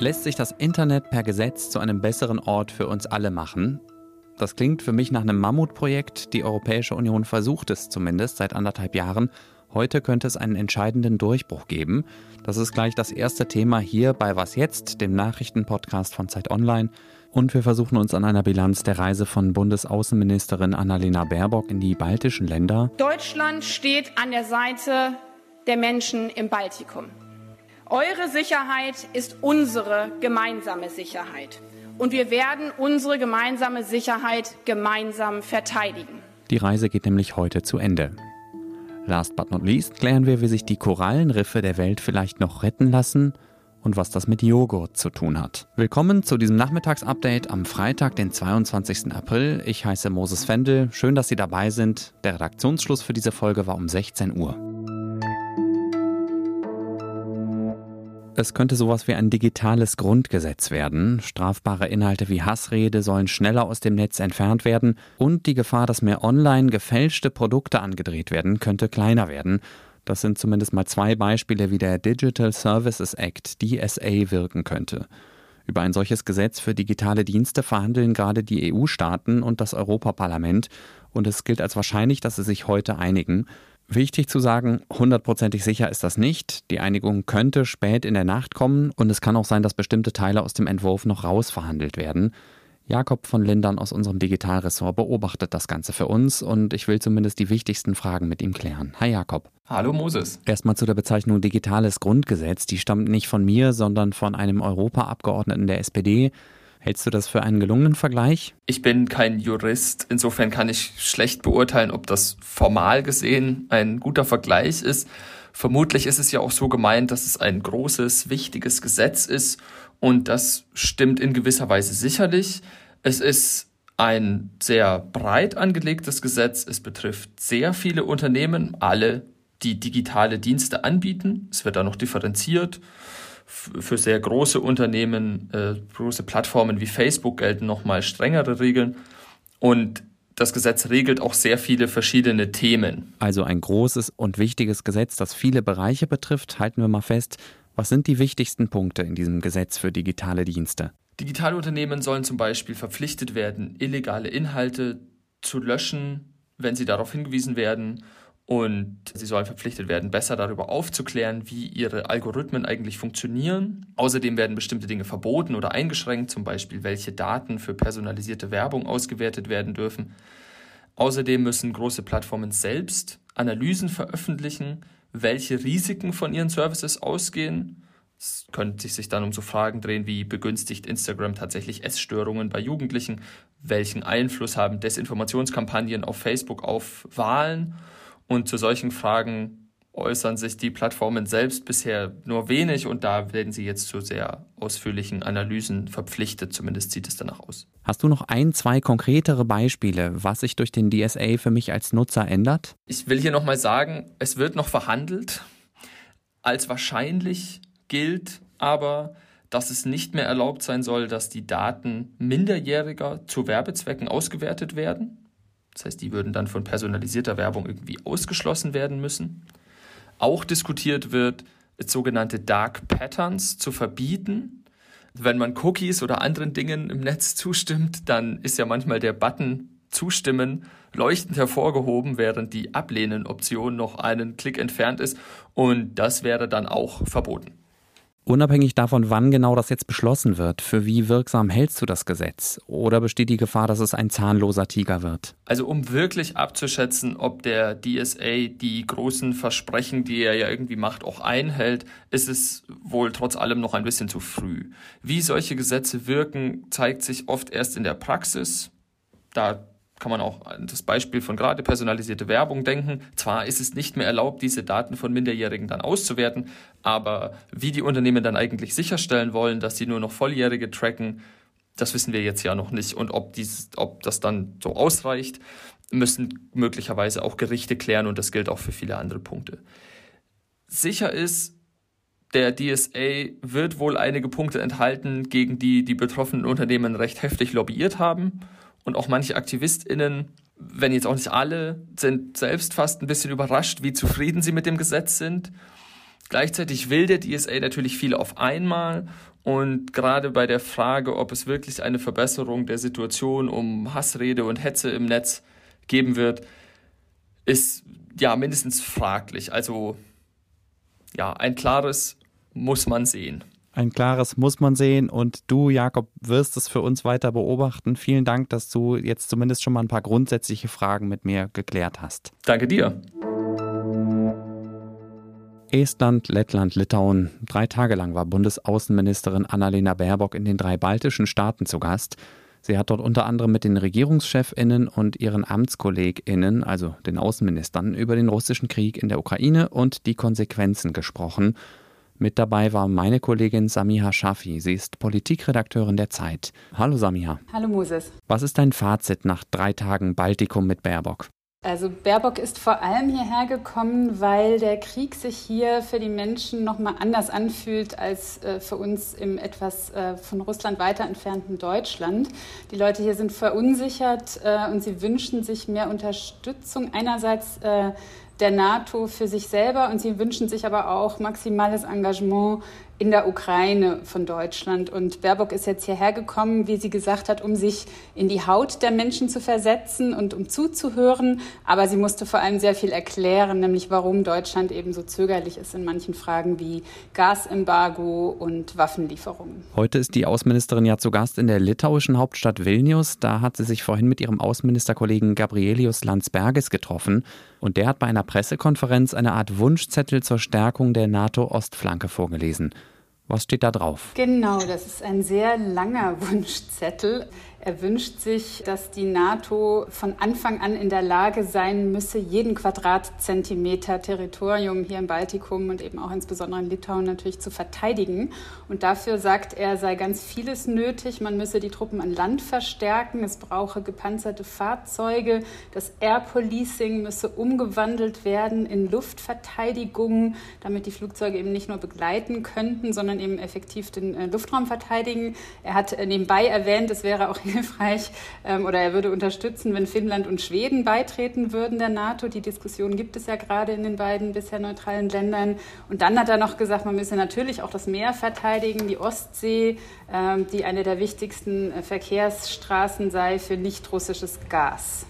Lässt sich das Internet per Gesetz zu einem besseren Ort für uns alle machen? Das klingt für mich nach einem Mammutprojekt. Die Europäische Union versucht es zumindest seit anderthalb Jahren. Heute könnte es einen entscheidenden Durchbruch geben. Das ist gleich das erste Thema hier bei Was jetzt, dem Nachrichtenpodcast von Zeit Online. Und wir versuchen uns an einer Bilanz der Reise von Bundesaußenministerin Annalena Baerbock in die baltischen Länder. Deutschland steht an der Seite der Menschen im Baltikum. Eure Sicherheit ist unsere gemeinsame Sicherheit. Und wir werden unsere gemeinsame Sicherheit gemeinsam verteidigen. Die Reise geht nämlich heute zu Ende. Last but not least klären wir, wie sich die Korallenriffe der Welt vielleicht noch retten lassen und was das mit Joghurt zu tun hat. Willkommen zu diesem Nachmittagsupdate am Freitag, den 22. April. Ich heiße Moses Fendel. Schön, dass Sie dabei sind. Der Redaktionsschluss für diese Folge war um 16 Uhr. Es könnte sowas wie ein digitales Grundgesetz werden. Strafbare Inhalte wie Hassrede sollen schneller aus dem Netz entfernt werden und die Gefahr, dass mehr online gefälschte Produkte angedreht werden, könnte kleiner werden. Das sind zumindest mal zwei Beispiele, wie der Digital Services Act, DSA, wirken könnte. Über ein solches Gesetz für digitale Dienste verhandeln gerade die EU-Staaten und das Europaparlament und es gilt als wahrscheinlich, dass sie sich heute einigen. Wichtig zu sagen, hundertprozentig sicher ist das nicht. Die Einigung könnte spät in der Nacht kommen und es kann auch sein, dass bestimmte Teile aus dem Entwurf noch rausverhandelt werden. Jakob von Lindern aus unserem Digitalressort beobachtet das Ganze für uns und ich will zumindest die wichtigsten Fragen mit ihm klären. Hi Jakob. Hallo Moses. Erstmal zu der Bezeichnung digitales Grundgesetz. Die stammt nicht von mir, sondern von einem Europaabgeordneten der SPD. Hältst du das für einen gelungenen Vergleich? Ich bin kein Jurist, insofern kann ich schlecht beurteilen, ob das formal gesehen ein guter Vergleich ist. Vermutlich ist es ja auch so gemeint, dass es ein großes, wichtiges Gesetz ist und das stimmt in gewisser Weise sicherlich. Es ist ein sehr breit angelegtes Gesetz. Es betrifft sehr viele Unternehmen, alle, die digitale Dienste anbieten. Es wird da noch differenziert für sehr große Unternehmen, äh, große Plattformen wie Facebook gelten nochmal strengere Regeln. Und das Gesetz regelt auch sehr viele verschiedene Themen. Also ein großes und wichtiges Gesetz, das viele Bereiche betrifft. Halten wir mal fest, was sind die wichtigsten Punkte in diesem Gesetz für digitale Dienste? Digitale Unternehmen sollen zum Beispiel verpflichtet werden, illegale Inhalte zu löschen, wenn sie darauf hingewiesen werden und sie sollen verpflichtet werden, besser darüber aufzuklären, wie ihre Algorithmen eigentlich funktionieren. Außerdem werden bestimmte Dinge verboten oder eingeschränkt, zum Beispiel welche Daten für personalisierte Werbung ausgewertet werden dürfen. Außerdem müssen große Plattformen selbst Analysen veröffentlichen, welche Risiken von ihren Services ausgehen. Es könnte sich dann um so Fragen drehen wie begünstigt Instagram tatsächlich Essstörungen bei Jugendlichen? Welchen Einfluss haben Desinformationskampagnen auf Facebook auf Wahlen? Und zu solchen Fragen äußern sich die Plattformen selbst bisher nur wenig und da werden sie jetzt zu sehr ausführlichen Analysen verpflichtet, zumindest sieht es danach aus. Hast du noch ein, zwei konkretere Beispiele, was sich durch den DSA für mich als Nutzer ändert? Ich will hier nochmal sagen, es wird noch verhandelt. Als wahrscheinlich gilt aber, dass es nicht mehr erlaubt sein soll, dass die Daten Minderjähriger zu Werbezwecken ausgewertet werden. Das heißt, die würden dann von personalisierter Werbung irgendwie ausgeschlossen werden müssen. Auch diskutiert wird, sogenannte Dark Patterns zu verbieten. Wenn man Cookies oder anderen Dingen im Netz zustimmt, dann ist ja manchmal der Button Zustimmen leuchtend hervorgehoben, während die Ablehnen-Option noch einen Klick entfernt ist. Und das wäre dann auch verboten. Unabhängig davon, wann genau das jetzt beschlossen wird, für wie wirksam hältst du das Gesetz? Oder besteht die Gefahr, dass es ein zahnloser Tiger wird? Also um wirklich abzuschätzen, ob der DSA die großen Versprechen, die er ja irgendwie macht, auch einhält, ist es wohl trotz allem noch ein bisschen zu früh. Wie solche Gesetze wirken, zeigt sich oft erst in der Praxis. Da kann man auch an das Beispiel von gerade personalisierte Werbung denken. Zwar ist es nicht mehr erlaubt, diese Daten von Minderjährigen dann auszuwerten, aber wie die Unternehmen dann eigentlich sicherstellen wollen, dass sie nur noch Volljährige tracken, das wissen wir jetzt ja noch nicht. Und ob, dies, ob das dann so ausreicht, müssen möglicherweise auch Gerichte klären und das gilt auch für viele andere Punkte. Sicher ist, der DSA wird wohl einige Punkte enthalten, gegen die die betroffenen Unternehmen recht heftig lobbyiert haben und auch manche AktivistInnen wenn jetzt auch nicht alle, sind selbst fast ein bisschen überrascht, wie zufrieden sie mit dem Gesetz sind. Gleichzeitig will der DSA natürlich viel auf einmal und gerade bei der Frage, ob es wirklich eine Verbesserung der Situation um Hassrede und Hetze im Netz geben wird, ist ja mindestens fraglich. Also ja, ein klares muss man sehen. Ein klares muss man sehen und du, Jakob, wirst es für uns weiter beobachten. Vielen Dank, dass du jetzt zumindest schon mal ein paar grundsätzliche Fragen mit mir geklärt hast. Danke dir. Estland, Lettland, Litauen. Drei Tage lang war Bundesaußenministerin Annalena Baerbock in den drei baltischen Staaten zu Gast. Sie hat dort unter anderem mit den Regierungschefinnen und ihren Amtskolleginnen, also den Außenministern, über den russischen Krieg in der Ukraine und die Konsequenzen gesprochen. Mit dabei war meine Kollegin Samiha Shafi. Sie ist Politikredakteurin der Zeit. Hallo Samiha. Hallo Moses. Was ist dein Fazit nach drei Tagen Baltikum mit Baerbock? Also Baerbock ist vor allem hierher gekommen, weil der Krieg sich hier für die Menschen noch mal anders anfühlt als äh, für uns im etwas äh, von Russland weiter entfernten Deutschland. Die Leute hier sind verunsichert äh, und sie wünschen sich mehr Unterstützung einerseits der NATO für sich selber und sie wünschen sich aber auch maximales Engagement in der Ukraine von Deutschland. Und Baerbock ist jetzt hierher gekommen, wie sie gesagt hat, um sich in die Haut der Menschen zu versetzen und um zuzuhören. Aber sie musste vor allem sehr viel erklären, nämlich warum Deutschland eben so zögerlich ist in manchen Fragen wie Gasembargo und Waffenlieferungen. Heute ist die Außenministerin ja zu Gast in der litauischen Hauptstadt Vilnius. Da hat sie sich vorhin mit ihrem Außenministerkollegen Gabrielius Landsbergis getroffen. Und der hat bei einer Pressekonferenz eine Art Wunschzettel zur Stärkung der NATO-Ostflanke vorgelesen. Was steht da drauf? Genau, das ist ein sehr langer Wunschzettel. Er wünscht sich, dass die NATO von Anfang an in der Lage sein müsse, jeden Quadratzentimeter Territorium hier im Baltikum und eben auch insbesondere in Litauen natürlich zu verteidigen. Und dafür sagt er, sei ganz vieles nötig. Man müsse die Truppen an Land verstärken. Es brauche gepanzerte Fahrzeuge. Das Air Policing müsse umgewandelt werden in Luftverteidigung, damit die Flugzeuge eben nicht nur begleiten könnten, sondern eben effektiv den äh, Luftraum verteidigen. Er hat äh, nebenbei erwähnt, es wäre auch hilfreich ähm, oder er würde unterstützen, wenn Finnland und Schweden beitreten würden der NATO. Die Diskussion gibt es ja gerade in den beiden bisher neutralen Ländern. Und dann hat er noch gesagt, man müsse natürlich auch das Meer verteidigen, die Ostsee, ähm, die eine der wichtigsten äh, Verkehrsstraßen sei für nicht russisches Gas.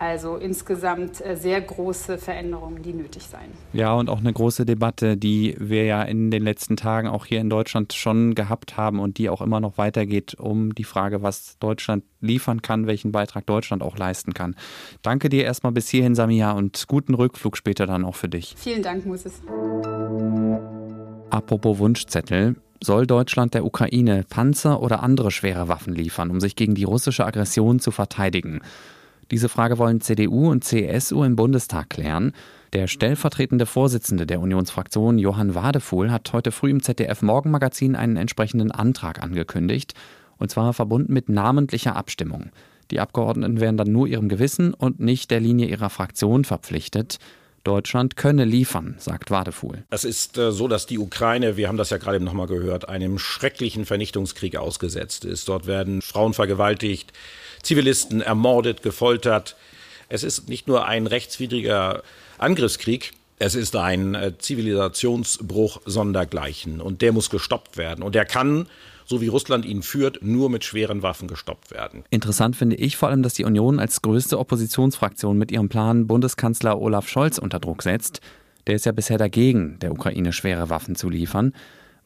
Also insgesamt äh, sehr große Veränderungen, die nötig seien. Ja, und auch eine große Debatte, die wir ja in den letzten Tagen auch hier in Deutschland schon gehabt haben und die auch immer noch weitergeht, um die Frage, was Deutschland liefern kann, welchen Beitrag Deutschland auch leisten kann. Danke dir erstmal bis hierhin, Samia, und guten Rückflug später dann auch für dich. Vielen Dank, Moses. Apropos Wunschzettel. Soll Deutschland der Ukraine Panzer oder andere schwere Waffen liefern, um sich gegen die russische Aggression zu verteidigen? Diese Frage wollen CDU und CSU im Bundestag klären. Der stellvertretende Vorsitzende der Unionsfraktion Johann Wadefuhl hat heute früh im ZDF Morgenmagazin einen entsprechenden Antrag angekündigt, und zwar verbunden mit namentlicher Abstimmung. Die Abgeordneten wären dann nur ihrem Gewissen und nicht der Linie ihrer Fraktion verpflichtet. Deutschland könne liefern, sagt Wadefuhl. Es ist äh, so, dass die Ukraine, wir haben das ja gerade nochmal gehört, einem schrecklichen Vernichtungskrieg ausgesetzt ist. Dort werden Frauen vergewaltigt, Zivilisten ermordet, gefoltert. Es ist nicht nur ein rechtswidriger Angriffskrieg, es ist ein äh, Zivilisationsbruch sondergleichen und der muss gestoppt werden. Und der kann, so wie Russland ihn führt, nur mit schweren Waffen gestoppt werden. Interessant finde ich vor allem, dass die Union als größte Oppositionsfraktion mit ihrem Plan Bundeskanzler Olaf Scholz unter Druck setzt. Der ist ja bisher dagegen, der Ukraine schwere Waffen zu liefern.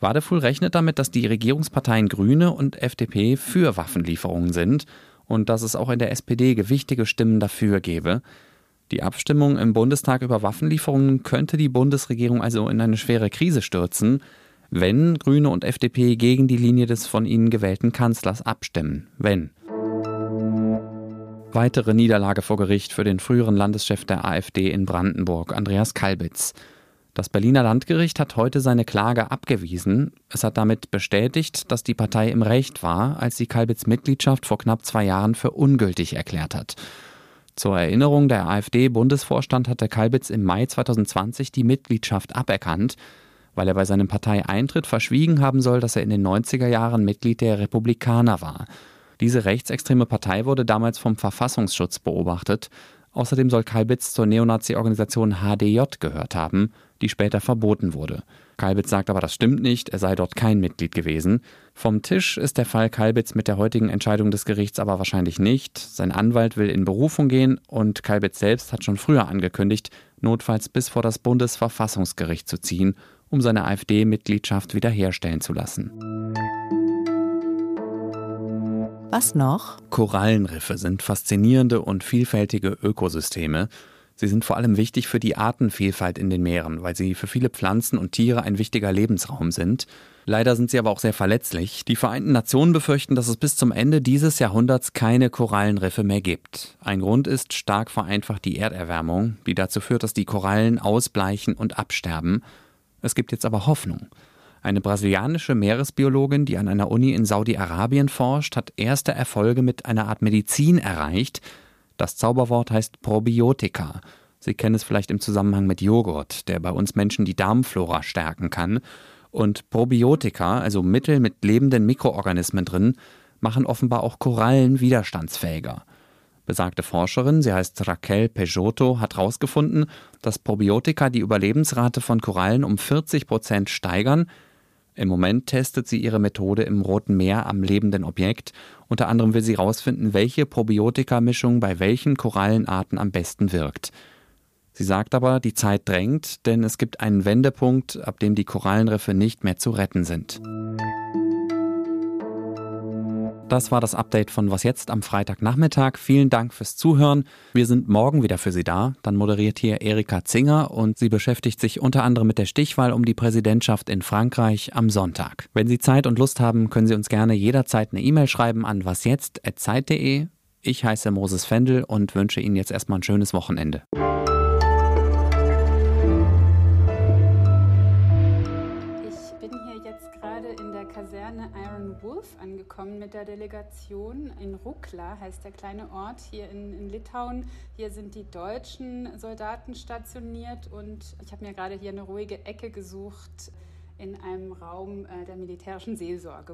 Wadefuhl rechnet damit, dass die Regierungsparteien Grüne und FDP für Waffenlieferungen sind und dass es auch in der SPD gewichtige Stimmen dafür gebe. Die Abstimmung im Bundestag über Waffenlieferungen könnte die Bundesregierung also in eine schwere Krise stürzen, wenn Grüne und FDP gegen die Linie des von ihnen gewählten Kanzlers abstimmen. Wenn. Weitere Niederlage vor Gericht für den früheren Landeschef der AfD in Brandenburg, Andreas Kalbitz. Das Berliner Landgericht hat heute seine Klage abgewiesen. Es hat damit bestätigt, dass die Partei im Recht war, als sie Kalbitz Mitgliedschaft vor knapp zwei Jahren für ungültig erklärt hat. Zur Erinnerung, der AfD-Bundesvorstand hatte Kalbitz im Mai 2020 die Mitgliedschaft aberkannt, weil er bei seinem Parteieintritt verschwiegen haben soll, dass er in den 90er Jahren Mitglied der Republikaner war. Diese rechtsextreme Partei wurde damals vom Verfassungsschutz beobachtet. Außerdem soll Kalbitz zur Neonazi-Organisation HDJ gehört haben, die später verboten wurde. Kalbitz sagt aber, das stimmt nicht, er sei dort kein Mitglied gewesen. Vom Tisch ist der Fall Kalbitz mit der heutigen Entscheidung des Gerichts aber wahrscheinlich nicht. Sein Anwalt will in Berufung gehen und Kalbitz selbst hat schon früher angekündigt, notfalls bis vor das Bundesverfassungsgericht zu ziehen, um seine AfD-Mitgliedschaft wiederherstellen zu lassen. Was noch? Korallenriffe sind faszinierende und vielfältige Ökosysteme. Sie sind vor allem wichtig für die Artenvielfalt in den Meeren, weil sie für viele Pflanzen und Tiere ein wichtiger Lebensraum sind. Leider sind sie aber auch sehr verletzlich. Die Vereinten Nationen befürchten, dass es bis zum Ende dieses Jahrhunderts keine Korallenriffe mehr gibt. Ein Grund ist stark vereinfacht die Erderwärmung, die dazu führt, dass die Korallen ausbleichen und absterben. Es gibt jetzt aber Hoffnung. Eine brasilianische Meeresbiologin, die an einer Uni in Saudi-Arabien forscht, hat erste Erfolge mit einer Art Medizin erreicht. Das Zauberwort heißt Probiotika. Sie kennen es vielleicht im Zusammenhang mit Joghurt, der bei uns Menschen die Darmflora stärken kann. Und Probiotika, also Mittel mit lebenden Mikroorganismen drin, machen offenbar auch Korallen widerstandsfähiger. Besagte Forscherin, sie heißt Raquel Peixoto, hat herausgefunden, dass Probiotika die Überlebensrate von Korallen um 40 Prozent steigern, im Moment testet sie ihre Methode im Roten Meer am lebenden Objekt. Unter anderem will sie herausfinden, welche Probiotikamischung bei welchen Korallenarten am besten wirkt. Sie sagt aber, die Zeit drängt, denn es gibt einen Wendepunkt, ab dem die Korallenriffe nicht mehr zu retten sind. Das war das Update von Was jetzt am Freitagnachmittag. Vielen Dank fürs Zuhören. Wir sind morgen wieder für Sie da. Dann moderiert hier Erika Zinger und sie beschäftigt sich unter anderem mit der Stichwahl um die Präsidentschaft in Frankreich am Sonntag. Wenn Sie Zeit und Lust haben, können Sie uns gerne jederzeit eine E-Mail schreiben an wasjetzt.zeit.de. Ich heiße Moses Fendel und wünsche Ihnen jetzt erstmal ein schönes Wochenende. Wolf angekommen mit der Delegation. In Rukla heißt der kleine Ort hier in, in Litauen. Hier sind die deutschen Soldaten stationiert und ich habe mir gerade hier eine ruhige Ecke gesucht in einem Raum der militärischen Seelsorge.